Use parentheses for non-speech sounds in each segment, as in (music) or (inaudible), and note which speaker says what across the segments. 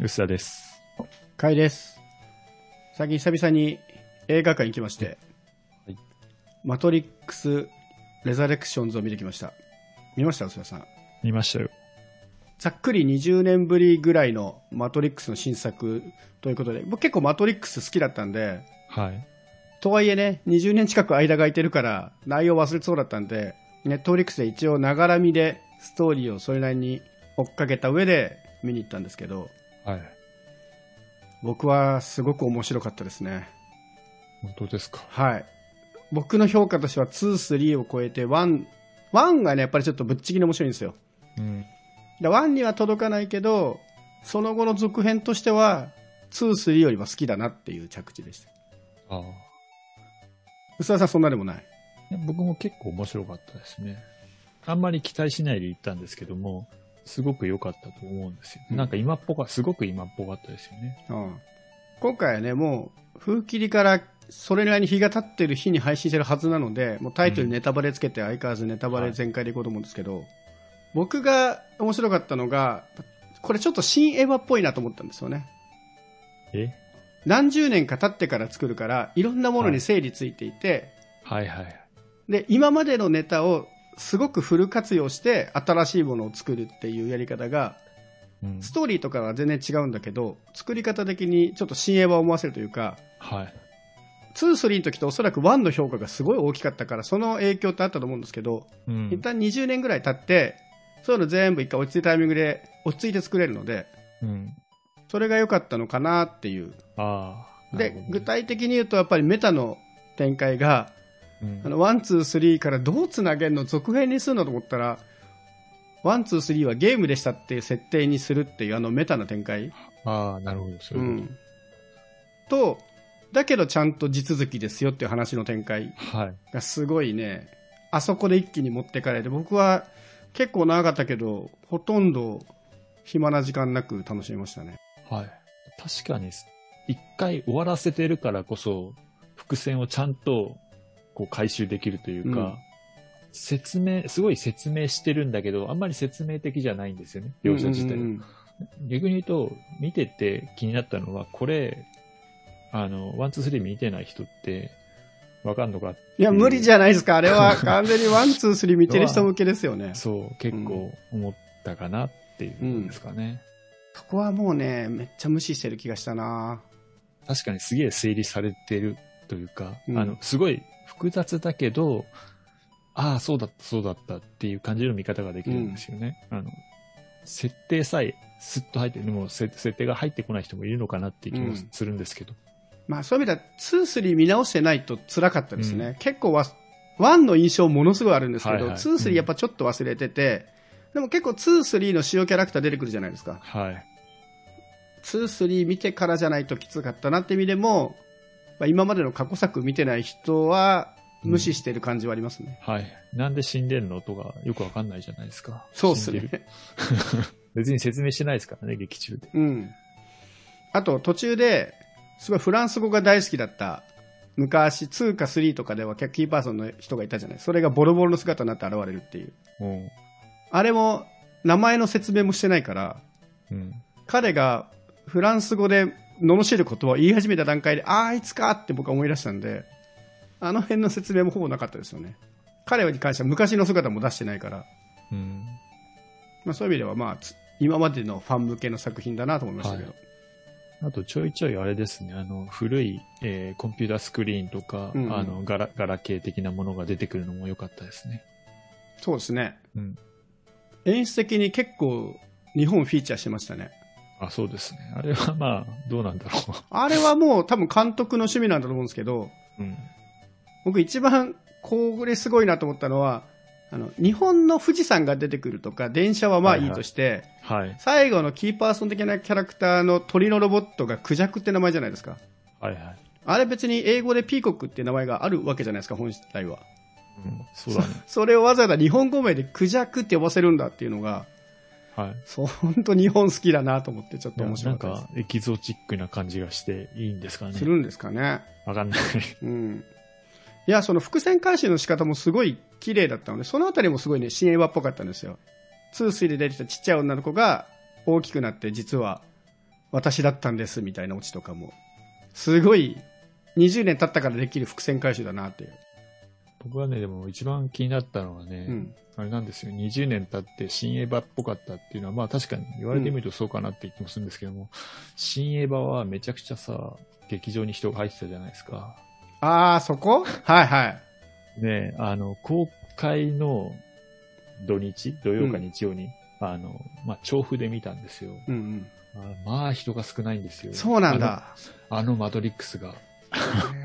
Speaker 1: 薄田です。
Speaker 2: かいです。最近久々に映画館に行きまして、
Speaker 1: はい
Speaker 2: マトリックス・レザレクションズを見てきました。見ました？薄田さん。
Speaker 1: 見ましたよ。
Speaker 2: ざっくり20年ぶりぐらいのマトリックスの新作ということで、僕結構マトリックス好きだったんで、
Speaker 1: はい。
Speaker 2: とはいえね、20年近く間が空いてるから、内容忘れそうだったんで、ネットフリックスで一応ながら見でストーリーをそれなりに追っかけた上で見に行ったんですけど、
Speaker 1: はい。
Speaker 2: 僕はすごく面白かったですね。
Speaker 1: 本当ですか？
Speaker 2: はい。僕の評価としては2、3を超えて1、1がね、やっぱりちょっとぶっちぎり面白いんですよ。
Speaker 1: うん。
Speaker 2: だ1には届かないけど、その後の続編としては、2、3よりは好きだなっていう着地でした。
Speaker 1: ああ。
Speaker 2: 薄田さんそんなでもない？
Speaker 1: 僕も結構面白かったですね。あんまり期待しないで行ったんですけども、すごく良かったと思うんですよ。
Speaker 2: うん
Speaker 1: なんか今っぽか、すごく今っぽかったですよね。
Speaker 2: うん。今回はね、もう、風切りからそれなりに日が経ってる日に配信してるはずなので、もうタイトルにネタバレつけて相変わらずネタバレ全開でいこうと思うんですけど、僕が面白かったのが、これちょっと新エヴァっぽいなと思ったんですよね。
Speaker 1: え？
Speaker 2: 何十年か経ってから作るから、いろんなものに整理ついていて、
Speaker 1: はいはい。
Speaker 2: で、今までのネタをすごくフル活用して新しいものを作るっていうやり方が、
Speaker 1: うん。
Speaker 2: ストーリーとかは全然違うんだけど、作り方的にちょっと新エヴァを思わせるというか、
Speaker 1: はい。
Speaker 2: 2、3の時とおそらく1の評価がすごい大きかったから、その影響ってあったと思うんですけど、
Speaker 1: うん。
Speaker 2: 一旦20年ぐらい経って、そういうの全部一回落ち着いたタイミングで落ち着いて作れるので、
Speaker 1: うん。
Speaker 2: それが良かったのかなっていう。
Speaker 1: ああ。なる
Speaker 2: で具体的に言うとやっぱりメタの展開が
Speaker 1: うん
Speaker 2: あの one two three からどうつなげるの続編にするのと思ったら one two three はゲームでしたっていう設定にするっていうあのメタな展開、
Speaker 1: ああ、なるほど。そうういうこ
Speaker 2: ん、とだけどちゃんと地続きですよっていう話の展開
Speaker 1: と。はい。
Speaker 2: がすごいねあそこで一気に持ってかれて僕は結構長かったけどほとんど暇な時間なく楽しめましたね
Speaker 1: はい。確かに、一回終わらせてるからこそ、伏線をちゃんと、こう回収できるというか、
Speaker 2: うん
Speaker 1: 説明、すごい説明してるんだけど、あんまり説明的じゃないんですよね、描写自体。
Speaker 2: うんうんうん
Speaker 1: 逆に言うと、見てて気になったのは、これ、あの、 one、two、three 見てない人って、わかんのか
Speaker 2: いや、無理じゃないですか。あれは (laughs) 完全に one、two、three 見てる人向けですよね。(laughs)
Speaker 1: そう、結構思ったかなっていうことですかね。
Speaker 2: そこはもうね、めっちゃ無視してる気がしたな
Speaker 1: 確かにすげえ整理されてるというか、
Speaker 2: うん
Speaker 1: あの、すごい複雑だけど、ああ、そうだった、そうだったっていう感じの見方ができるんですよね。あの、設定さえスッと入ってる、でもせ設定が入ってこない人もいるのかなっていう気も
Speaker 2: うん
Speaker 1: するんですけど。
Speaker 2: まあそういう意味では、 two、three 見直してないと辛かったですね。結構わ、one の印象ものすごいあるんですけど、
Speaker 1: はいはい
Speaker 2: two、three やっぱちょっと忘れてて、でも結構 two、three の主要キャラクター出てくるじゃないですか。
Speaker 1: はい。
Speaker 2: two、three 見てからじゃないときつかったなって意味でも、まあ、今までの過去作見てない人は無視してる感じはありますね。
Speaker 1: はい。なんで死んでるのとかよくわかんないじゃないですか。
Speaker 2: そうっすね。(laughs)
Speaker 1: 別に説明してないですからね、劇中で。
Speaker 2: うん。あと途中で、すごいフランス語が大好きだった、昔2か3とかではキーパーソンの人がいたじゃない。それがボロボロの姿になって現れるっていう。
Speaker 1: うん。
Speaker 2: あれも、名前の説明もしてないから、
Speaker 1: うん。
Speaker 2: 彼がフランス語で罵る言葉を言い始めた段階で、あーあいつかって僕は思い出したんで、あの辺の説明もほぼなかったですよね。彼に関しては昔の姿も出してないから、
Speaker 1: うん。
Speaker 2: まあ、そういう意味ではまあ、つ今までのファン向けの作品だなと思いましたけど。
Speaker 1: あとちょいちょいあれですね、あの、古い、えーコンピュータースクリーンとか、
Speaker 2: うんうん
Speaker 1: あの、ガラ、ガラ系的なものが出てくるのも良かったですね。
Speaker 2: そうですね。
Speaker 1: うん。
Speaker 2: 演出的に結構日本フィーチャーしてましたね。
Speaker 1: あ、そうですね。あれはまあ、どうなんだろ (laughs)
Speaker 2: あれはもう多分監督の趣味なんだと思うんですけど、
Speaker 1: う。うん。
Speaker 2: 僕一番これすごいなと思ったのは、あの、日本の富士山が出てくるとか、電車はまあいいとして、
Speaker 1: はい。
Speaker 2: 最後のキーパーソン的なキャラクターの鳥のロボットがクジャクって名前じゃないですか。
Speaker 1: はいはい。
Speaker 2: あれ別に英語でピーコックっていう名前があるわけじゃないですか、本来は。
Speaker 1: うん。そうだね。(laughs)
Speaker 2: それをわざわざ日本語名でクジャクって呼ばせるんだっていうのが、
Speaker 1: はい。
Speaker 2: そう、本当日本好きだなと思ってちょっと面白
Speaker 1: なん
Speaker 2: かったです。
Speaker 1: か、エキゾチックな感じがしていいんですかね。
Speaker 2: するんですかね。
Speaker 1: わかんない。(laughs)
Speaker 2: うん。いや、その伏線回収の仕方もすごい綺麗だったので、そのあたりもすごいね、新映画っぽかったんですよ。通水で出てきたちっちゃい女の子が大きくなって、実は私だったんですみたいなオチとかも、すごい、20年経ったからできる伏線回収だなっていう。
Speaker 1: 僕はね、でも一番気になったのはね、
Speaker 2: うん。
Speaker 1: あれなんですよ。20年経って新エヴァっぽかったっていうのは、まあ確かに言われてみるとそうかなって気もするんですけども、新エヴァはめちゃくちゃさ、劇場に人が入ってたじゃないですか。
Speaker 2: あー、そこ？はいはい。
Speaker 1: ねあの、公開の土日、土曜か日曜に、あの、まあ調布で見たんですよ。
Speaker 2: うん
Speaker 1: あまあ人が少ないんですよ。
Speaker 2: うん。そうなんだ。
Speaker 1: あのマトリックスが。(laughs)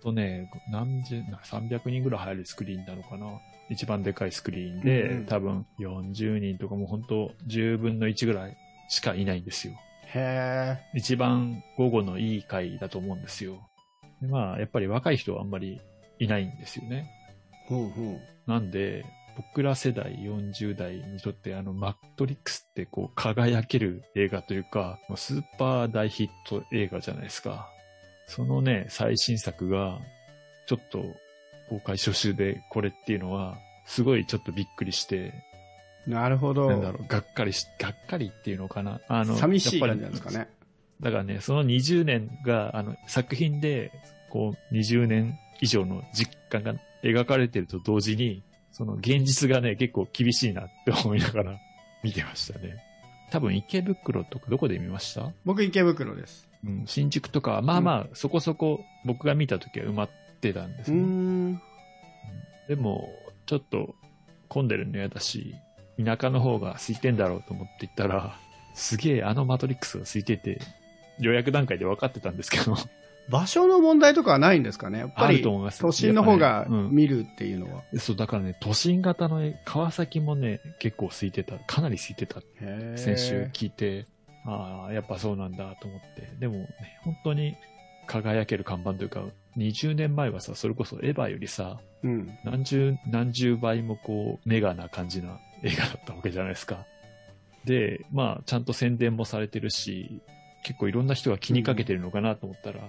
Speaker 2: へ
Speaker 1: とね、何十、な300人ぐらい入るスクリーンなのかな。一番でかいスクリーンで、
Speaker 2: うんうん
Speaker 1: 多分40人とかもう本当10分の1ぐらいしかいないんですよ。
Speaker 2: へ
Speaker 1: 一番午後のいい回だと思うんですよ。でまあ、やっぱり若い人はあんまりいないんですよね。
Speaker 2: ー。ほうほう。
Speaker 1: なんで、僕ら世代40代にとってあのマトリックスってこう輝ける映画というか、スーパー大ヒット映画じゃないですか。そのね、最新作がちょっと公開初週でこれっていうのは、すごいちょっとびっくりして、
Speaker 2: なるほど。
Speaker 1: なんだろう、がっかりし、がっかりっていうのかな。あの、
Speaker 2: 寂しい感じなんですかね。
Speaker 1: だからね、その20年が、あの、作品で、こう、20年以上の実感が描かれてると同時に、その現実がね、結構厳しいなって思いながら見てましたね。多分池袋とかどこで見ました？
Speaker 2: 僕池袋です。
Speaker 1: うん、新宿とかは、まあまあ、そこそこ僕が見た時は埋まってたんですね。
Speaker 2: ん。
Speaker 1: でも、ちょっと混んでるの嫌だし、田舎の方が空いてんだろうと思って行ったら、すげえあのマトリックスが空いてて、予約段階で分かってたんですけど、
Speaker 2: 場所の問題とかはないんですかね？やっぱり
Speaker 1: と思います。
Speaker 2: 都心の方が見るっていうのは。
Speaker 1: そう、だからね、都心型の絵川崎もね、結構空いてた。かなり空いてた。先週聞いて、ああ、やっぱそうなんだと思って。でもね、本当に輝ける看板というか、20年前はさ、それこそエヴァよりさ、
Speaker 2: うん。
Speaker 1: 何十、何十倍もこう、メガな感じな映画だったわけじゃないですか。で、まあ、ちゃんと宣伝もされてるし、結構いろんな人が気にかけてるのかなと思ったら、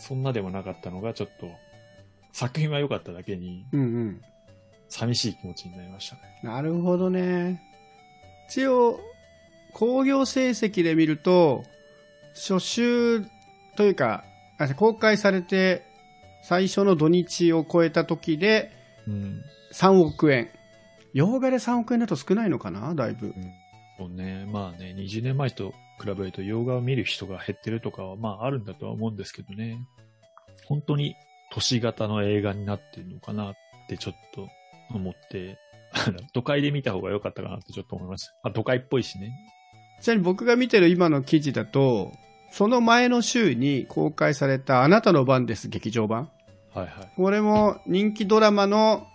Speaker 1: そんなでもなかったのが、ちょっと、作品は良かっただけに、
Speaker 2: うんうん。
Speaker 1: 寂しい気持ちになりましたね。
Speaker 2: なるほどね。一応、興行成績で見ると、初週というか、あ公開されて最初の土日を超えた時で
Speaker 1: うん。
Speaker 2: 3億円。洋画で3億円だと少ないのかなだいぶ。
Speaker 1: そうね。まあね、20年前と比べると洋画を見る人が減ってるとかは、まああるんだとは思うんですけどね。本当に都市型の映画になってるのかなってちょっと思って、(laughs) 都会で見た方が良かったかなってちょっと思いました。あ、都会っぽいしね。
Speaker 2: ちなみに僕が見てる今の記事だと、その前の週に公開されたあなたの番です劇場版。
Speaker 1: はいはい。
Speaker 2: これも人気ドラマの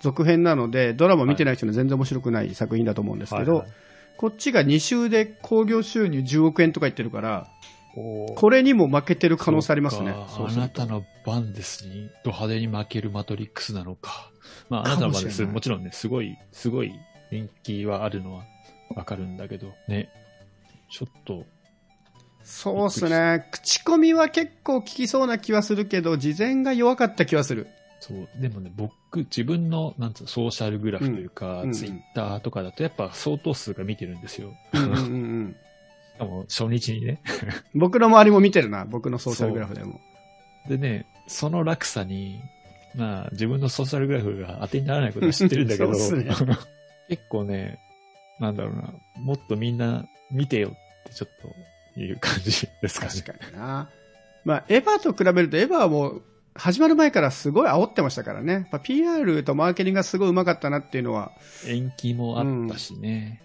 Speaker 2: 続編なので、ドラマ見てない人には全然面白くない作品だと思うんですけど、
Speaker 1: はいはい
Speaker 2: こっちが2週で興行収入10億円とか言ってるから、これにも負けてる可能性ありますね
Speaker 1: そあなたの番ですに、ド派手に負けるマトリックスなのか。まあ、あなたの番です。
Speaker 2: かも
Speaker 1: もちろんね、すごい、すごい人気はあるのはわかるんだけど、ね。ちょっと、
Speaker 2: そうっすね。口コミは結構効きそうな気はするけど、事前が弱かった気はする。
Speaker 1: そう、でもね、僕、自分の、なんつうの、ソーシャルグラフというか、
Speaker 2: うんうん
Speaker 1: ツイッターとかだと、やっぱ相当数が見てるんですよ。
Speaker 2: うんうんうんうん。
Speaker 1: しかも、初日にね。
Speaker 2: 僕の周りも見てるな。僕のソーシャルグラフでも。
Speaker 1: でね、その落差に、まあ、自分のソーシャルグラフが当てにならないことは知ってるんだけど、(laughs)
Speaker 2: ね (laughs)
Speaker 1: 結構ね、なんだろうな、もっとみんな見てよってちょっという感じですかね。
Speaker 2: 確かにな。まあ、エヴァと比べると、エヴァはもう、始まる前からすごい煽ってましたからね。PR とマーケティングがすごいうまかったなっていうのは。
Speaker 1: 延期もあったしね。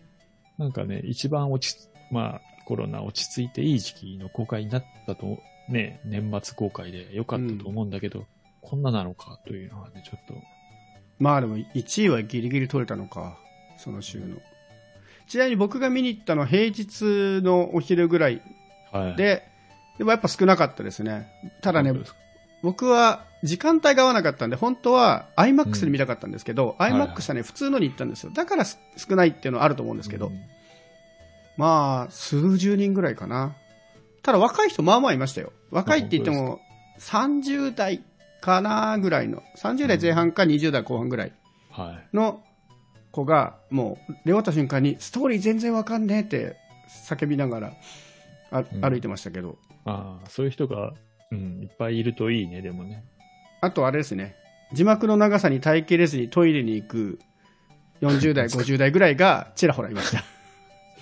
Speaker 1: なんかね、一番落ち、まあ、コロナ落ち着いていい時期の公開になったと、ね、年末公開で良かったと思うんだけど、こんななのかというのはね、ちょっと、
Speaker 2: まあでも1位はギリギリ取れたのか。その週の。ちなみに僕が見に行ったのは平日のお昼ぐらい
Speaker 1: はい。
Speaker 2: で、でもやっぱ少なかったですね。ただね僕は時間帯が合わなかったんで、本当は IMAX で見たかったんですけど、
Speaker 1: んはいはい
Speaker 2: IMAX はね、普通のに行ったんですよ。だからす少ないっていうのはあると思うんですけど、
Speaker 1: うん
Speaker 2: まあ、数十人ぐらいかな。ただ若い人まあまあいましたよ。若いって言っても30代かなぐらいの、30代前半か20代後半ぐらい
Speaker 1: はい。
Speaker 2: の子が、もう、出終わった瞬間に、ストーリー全然わかんねえって叫びながら、あ
Speaker 1: うん
Speaker 2: 歩いてましたけど、
Speaker 1: ああ、そういう人が、うん、いっぱいいるといいね、でもね。
Speaker 2: あとあれですね、字幕の長さに耐えきれずにトイレに行く40代、(laughs) 50代ぐらいがちらほらいました。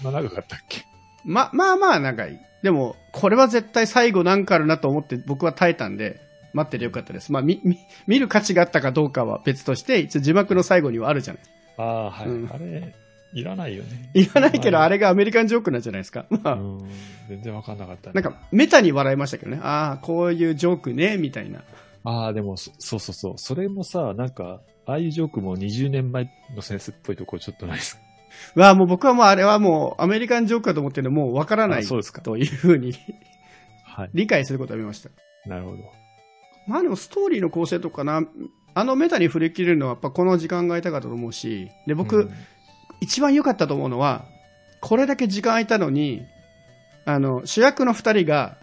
Speaker 1: そんな長かったっけ？
Speaker 2: ま、まあまあ長い。でも、これは絶対最後なんかあるなと思って僕は耐えたんで、待っててよかったです。まあ、み、み見る価値があったかどうかは別として、一応字幕の最後にはあるじゃない。
Speaker 1: ああ、はい。
Speaker 2: うん
Speaker 1: あれ、いらないよね。
Speaker 2: 言わないけど、
Speaker 1: ま
Speaker 2: あれがアメリカンジョークなんじゃないですか。まあ、
Speaker 1: うん、全然わかんなかったね。
Speaker 2: なんか、メタに笑いましたけどね。ああ、こういうジョークね、みたいな。
Speaker 1: ああ、でもそ、そうそうそう。それもさ、なんか、ああいうジョークも20年前のセンスっぽいところちょっとないですか？
Speaker 2: わあ、もう僕はもうあれはもうアメリカンジョークだと思ってるのもうわからない
Speaker 1: あそうですか
Speaker 2: というふうに
Speaker 1: はい。
Speaker 2: 理解することをやめました。
Speaker 1: なるほど。
Speaker 2: まあでもストーリーの構成とかな、あのメタに振り切れるのはやっぱこの時間が空いたかったと思うし、で、僕、
Speaker 1: うん
Speaker 2: 一番良かったと思うのは、これだけ時間空いたのに、あの、主役の二人が、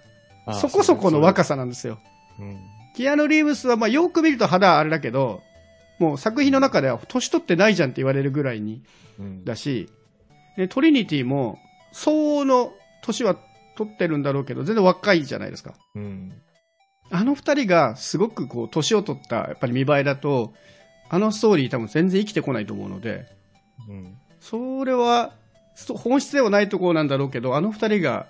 Speaker 2: そこそこの若
Speaker 1: さ。
Speaker 2: さなんですよ。
Speaker 1: うん。
Speaker 2: キアヌ・リーブスは、まあ、よく見ると肌はあれだけど、もう作品の中では年取ってないじゃんって言われるぐらいに
Speaker 1: うん。
Speaker 2: だし、でトリニティも相応の年は取ってるんだろうけど、全然若いじゃないですか。
Speaker 1: うん。
Speaker 2: あの二人がすごくこう、年を取った、やっぱり見栄えだと、あのストーリー多分全然生きてこないと思うので、
Speaker 1: うん。
Speaker 2: それは、そ本質ではないところなんだろうけど、あの二人が、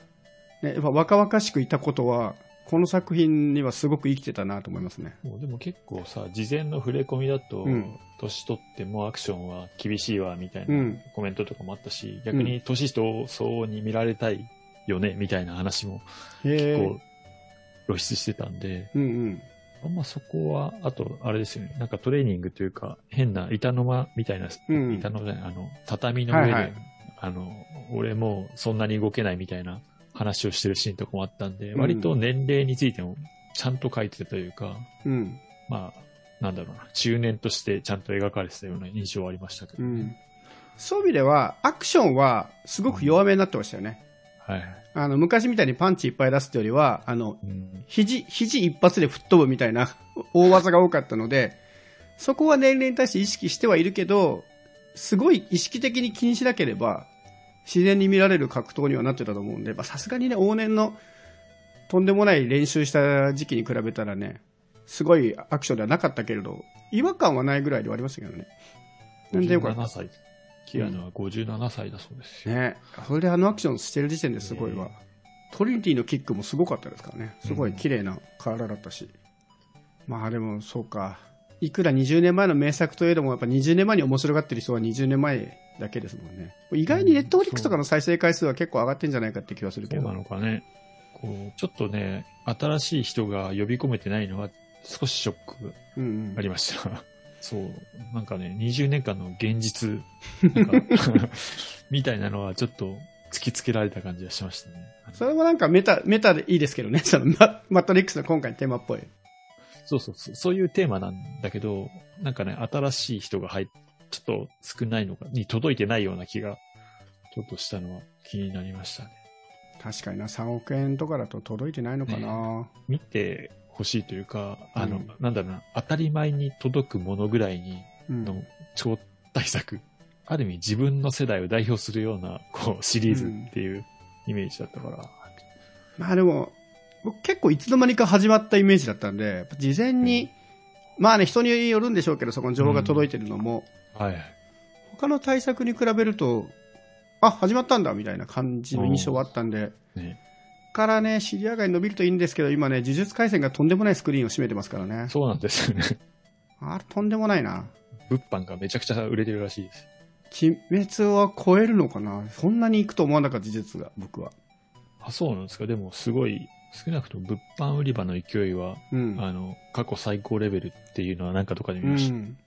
Speaker 2: ね、やっぱ若々しくいたことは、この作品にはすごく生きてたなと思いますね。
Speaker 1: もうでも結構さ、事前の触れ込みだと、
Speaker 2: うん
Speaker 1: 年取ってもアクションは厳しいわ、みたいうなんコメントとかもあったし、逆に年相応に見られたいよね、みたいな話も
Speaker 2: へ
Speaker 1: こう露出してたんで、
Speaker 2: うんうん。
Speaker 1: あんまそこは、あと、あれですよね、なんかトレーニングというか、変な板の間みたいな、
Speaker 2: うん
Speaker 1: 板の間じゃない、あの、畳の上で、
Speaker 2: はいはい
Speaker 1: あの、俺もうそんなに動けないみたいな話をしてるシーンとかもあったんで、
Speaker 2: うん
Speaker 1: 割と年齢についてもちゃんと書いてたというか、
Speaker 2: うん。
Speaker 1: まあ、なんだろうな、中年としてちゃんと描かれてたような印象はありましたけど、
Speaker 2: うん。そういう意味では、アクションはすごく弱めになってましたよね。
Speaker 1: はいはい。
Speaker 2: あの、昔みたいにパンチいっぱい出すってよりは、あの、
Speaker 1: うん、
Speaker 2: 肘、肘一発で吹っ飛ぶみたいな (laughs) 大技が多かったので、そこは年齢に対して意識してはいるけど、すごい意識的に気にしなければ、自然に見られる格闘にはなってたと思うんで、まあさすがにね、往年のとんでもない練習した時期に比べたらね、すごいアクションではなかったけれど、違和感はないぐらいではありましたけどね。なんでよかった
Speaker 1: 57歳。キアヌは57歳だそうですよ。
Speaker 2: ねそれであのアクションしてる時点ですごいわ。
Speaker 1: ね
Speaker 2: トリニティのキックもすごかったですからね。すごい綺麗な体だったし。まあでもそうか。いくら20年前の名作といえども、やっぱ20年前に面白がってる人は20年前だけですもんね。意外にネットフリックスとかの再生回数は結構上がってんじゃないかって気はするけど。
Speaker 1: そうなのかね。こう、ちょっとね、新しい人が呼び込めてないのは少しショック
Speaker 2: うんうん
Speaker 1: ありました。そう。なんかね、20年間の現実、(laughs) みたいなのはちょっと突きつけられた感じがしましたね。
Speaker 2: それもなんかメタ、メタでいいですけどね。(laughs) そのママトリックスの今回のテーマっぽい。
Speaker 1: そうそうそう、そういうテーマなんだけど、なんかね、新しい人が入っ、ちょっと少ないのか、に届いてないような気が、ちょっとしたのは気になりましたね。
Speaker 2: 確かにな、3億円とかだと届いてないのかな。
Speaker 1: 見てほしいというか、あの、
Speaker 2: うん
Speaker 1: なんだろうな、当たり前に届くものぐらいに
Speaker 2: うん
Speaker 1: の超大作。ある意味自分の世代を代表するような、こう、シリーズっていうイメージだったから。
Speaker 2: まあでも、僕結構いつの間にか始まったイメージだったんで、事前に、まあね、人によるんでしょうけど、そこの情報が届いてるのも、
Speaker 1: はい。
Speaker 2: 他の対策に比べると、あ、始まったんだ、みたいな感じの印象はあったんで、
Speaker 1: ね。
Speaker 2: からね、シリア外に伸びるといいんですけど、今ね、呪術廻戦がとんでもないスクリーンを占めてますからね。
Speaker 1: そうなんですよね。
Speaker 2: あれ、とんでもないな。
Speaker 1: 物販がめちゃくちゃ売れてるらしいです。
Speaker 2: 鬼滅は超えるのかな？そんなに行くと思わなかった、呪術が、僕は。
Speaker 1: あ、そうなんですか？でもすごい、少なくとも物販売り場の勢いは、
Speaker 2: うん。
Speaker 1: あの、過去最高レベルっていうのはなんかとかで見
Speaker 2: う
Speaker 1: ました。
Speaker 2: ん。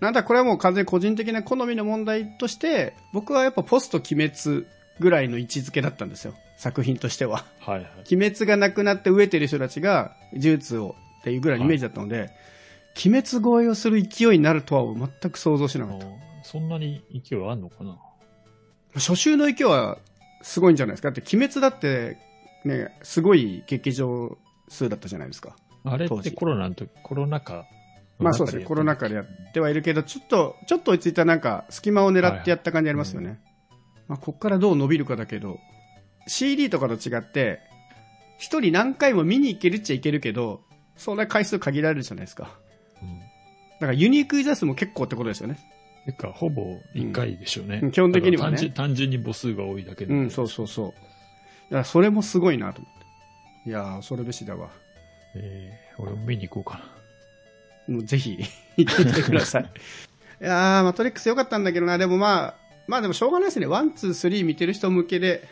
Speaker 2: なんだ、これはもう完全に個人的な好みの問題として、僕はやっぱポスト鬼滅ぐらいの位置づけだったんですよ。作品としては。
Speaker 1: はいはい。
Speaker 2: 鬼滅がなくなって飢えてる人たちが呪術をっていうぐらいのイメージだったので、鬼滅超えをする勢いになるとは全く想像しなかった。
Speaker 1: あそんなに勢いあんのかな？
Speaker 2: 初週の勢いはすごいんじゃないですか。だって鬼滅だってね、すごい劇場数だったじゃないですか。
Speaker 1: あれってコロナの時、コロナ禍の
Speaker 2: まあそうですね、コロナ禍でやってはいるけど、ちょっと、ちょっと追いついたなんか、隙間を狙ってやった感じありますよね。まあ、こっからどう伸びるかだけど、CD とかと違って、一人何回も見に行けるっちゃいけるけど、それ回数限られるじゃないですか。
Speaker 1: うん。
Speaker 2: だからユニークユーザー数も結構ってことですよね。
Speaker 1: てか、ほぼ1回でしょうね。
Speaker 2: うん基本的にはね
Speaker 1: 単純単純に母数が多いだけで。
Speaker 2: うん、そうそうそう。だからそれもすごいなと思って。いやー、恐るべしだわ。
Speaker 1: えー、俺も見に行こうかな。
Speaker 2: もうぜひ、行ってみてください。(laughs) いやー、マトリックス良かったんだけどな。でもまあ、まあでもしょうがないですね。 one、two、three 見てる人向けで、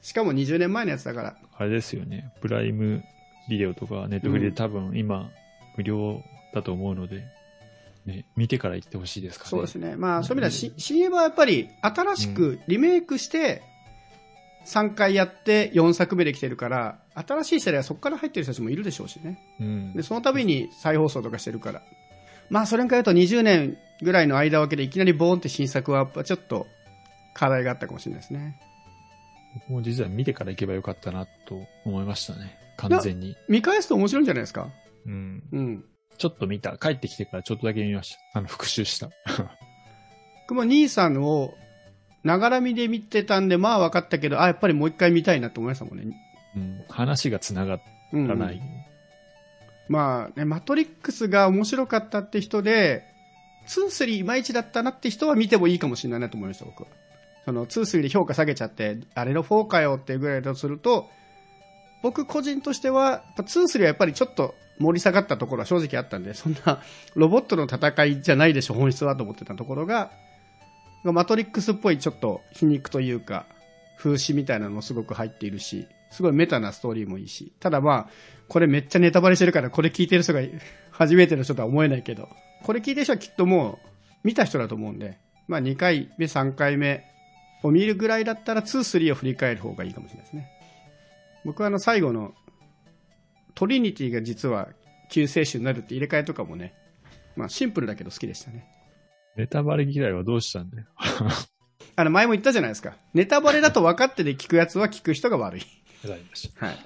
Speaker 2: しかも20年前のやつだから。
Speaker 1: あれですよね。プライムビデオとかネットフリで多分今無料だと思うので、ね、見てから行ってほしいですかね。
Speaker 2: そうですね。まあ、そういう意味では、し CM はやっぱり新しくリメイクして、3回やって4作目できてるから、新しい世代はそこから入ってる人たちもいるでしょうしね。
Speaker 1: うん
Speaker 2: で、。その度に再放送とかしてるから。まあ、それに変えると20年ぐらいの間分けでいきなりボーンって新作は、ちょっと課題があったかもしれないですね。
Speaker 1: 僕も実は見てから行けばよかったなと思いましたね。完全に。
Speaker 2: 見返すと面白いんじゃないですか？
Speaker 1: うん。
Speaker 2: うん。
Speaker 1: ちょっと見た。帰ってきてからちょっとだけ見ました。あの、復習した。
Speaker 2: 僕も兄さんを、ながら見で見てたんで、まあ分かったけど、あ、やっぱりもう一回見たいなと思いましたもんね。
Speaker 1: うん。話が繋が
Speaker 2: うん
Speaker 1: らない。
Speaker 2: まあね、マトリックスが面白かったって人で、2、3いまいちだったなって人は見てもいいかもしれないなと思いました、僕。その2、3で評価下げちゃって、あれの4かよっていうぐらいだとすると、僕個人としては、やっぱ2、3はやっぱりちょっと盛り下がったところは正直あったんで、そんなロボットの戦いじゃないでしょ、本質はと思ってたところが、マトリックスっぽいちょっと皮肉というか、風刺みたいなのもすごく入っているし、すごいメタなストーリーもいいし、ただまあ、これめっちゃネタバレしてるから、これ聞いてる人が初めての人とは思えないけど、これ聞いてる人はきっともう見た人だと思うんで、まあ2回目、3回目を見るぐらいだったら2、3を振り返る方がいいかもしれないですね。僕はあの最後のトリニティが実は救世主になるって入れ替えとかもね、まあシンプルだけど好きでしたね。
Speaker 1: ネタバレ嫌いはどうしたんだよ。(laughs)
Speaker 2: あの前も言ったじゃないですか。ネタバレだと分かってで聞くやつは聞く人が悪い。はい。